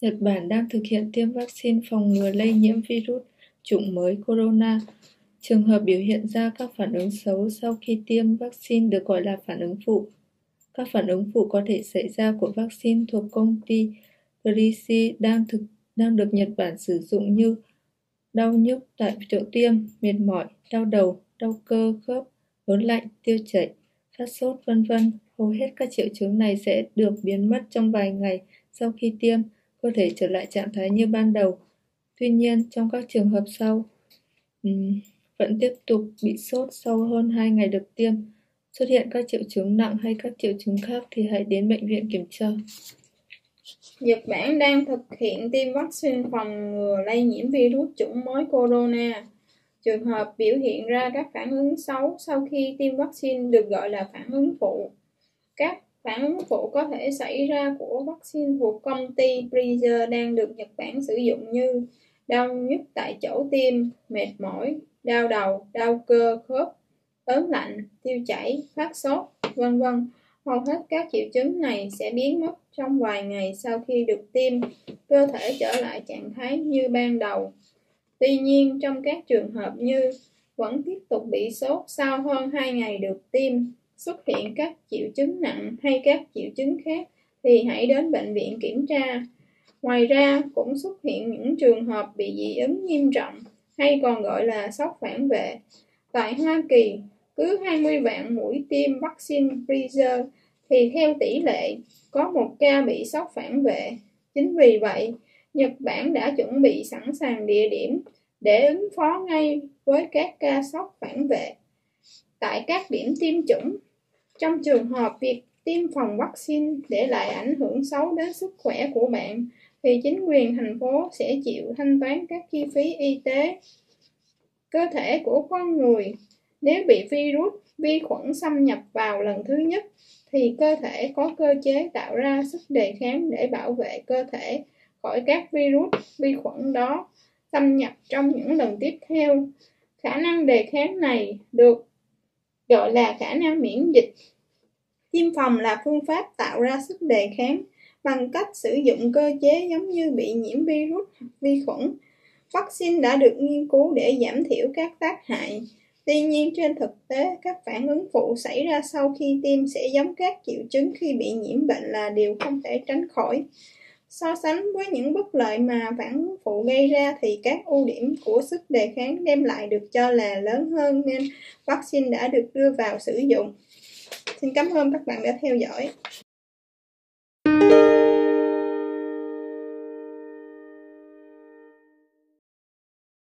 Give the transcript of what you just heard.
Nhật Bản đang thực hiện tiêm vaccine phòng ngừa lây nhiễm virus chủng mới corona. Trường hợp biểu hiện ra các phản ứng xấu sau khi tiêm vaccine được gọi là phản ứng phụ. Các phản ứng phụ có thể xảy ra của vaccine thuộc công ty Grisi đang thực đang được Nhật Bản sử dụng như đau nhức tại chỗ tiêm, mệt mỏi, đau đầu, đau cơ khớp, ớn lạnh, tiêu chảy, phát sốt, vân vân. Hầu hết các triệu chứng này sẽ được biến mất trong vài ngày sau khi tiêm cơ thể trở lại trạng thái như ban đầu. Tuy nhiên, trong các trường hợp sau, um, vẫn tiếp tục bị sốt sau hơn 2 ngày được tiêm. Xuất hiện các triệu chứng nặng hay các triệu chứng khác thì hãy đến bệnh viện kiểm tra. Nhật Bản đang thực hiện tiêm vaccine phòng ngừa lây nhiễm virus chủng mới corona. Trường hợp biểu hiện ra các phản ứng xấu sau khi tiêm vaccine được gọi là phản ứng phụ. Các Phản ứng phụ có thể xảy ra của vaccine thuộc công ty Pfizer đang được Nhật Bản sử dụng như đau nhức tại chỗ tiêm, mệt mỏi, đau đầu, đau cơ khớp, ớn lạnh, tiêu chảy, phát sốt, vân vân. Hầu hết các triệu chứng này sẽ biến mất trong vài ngày sau khi được tiêm, cơ thể trở lại trạng thái như ban đầu. Tuy nhiên, trong các trường hợp như vẫn tiếp tục bị sốt sau hơn 2 ngày được tiêm, xuất hiện các triệu chứng nặng hay các triệu chứng khác thì hãy đến bệnh viện kiểm tra. Ngoài ra, cũng xuất hiện những trường hợp bị dị ứng nghiêm trọng hay còn gọi là sốc phản vệ. Tại Hoa Kỳ, cứ 20 vạn mũi tiêm vaccine Pfizer thì theo tỷ lệ có một ca bị sốc phản vệ. Chính vì vậy, Nhật Bản đã chuẩn bị sẵn sàng địa điểm để ứng phó ngay với các ca sốc phản vệ. Tại các điểm tiêm chủng, trong trường hợp việc tiêm phòng vaccine để lại ảnh hưởng xấu đến sức khỏe của bạn, thì chính quyền thành phố sẽ chịu thanh toán các chi phí y tế. Cơ thể của con người nếu bị virus, vi khuẩn xâm nhập vào lần thứ nhất, thì cơ thể có cơ chế tạo ra sức đề kháng để bảo vệ cơ thể khỏi các virus, vi khuẩn đó xâm nhập trong những lần tiếp theo. Khả năng đề kháng này được gọi là khả năng miễn dịch. Tiêm phòng là phương pháp tạo ra sức đề kháng bằng cách sử dụng cơ chế giống như bị nhiễm virus hoặc vi khuẩn. Vaccine đã được nghiên cứu để giảm thiểu các tác hại. Tuy nhiên, trên thực tế, các phản ứng phụ xảy ra sau khi tiêm sẽ giống các triệu chứng khi bị nhiễm bệnh là điều không thể tránh khỏi. So sánh với những bất lợi mà phản phụ gây ra thì các ưu điểm của sức đề kháng đem lại được cho là lớn hơn nên vaccine đã được đưa vào sử dụng. Xin cảm ơn các bạn đã theo dõi.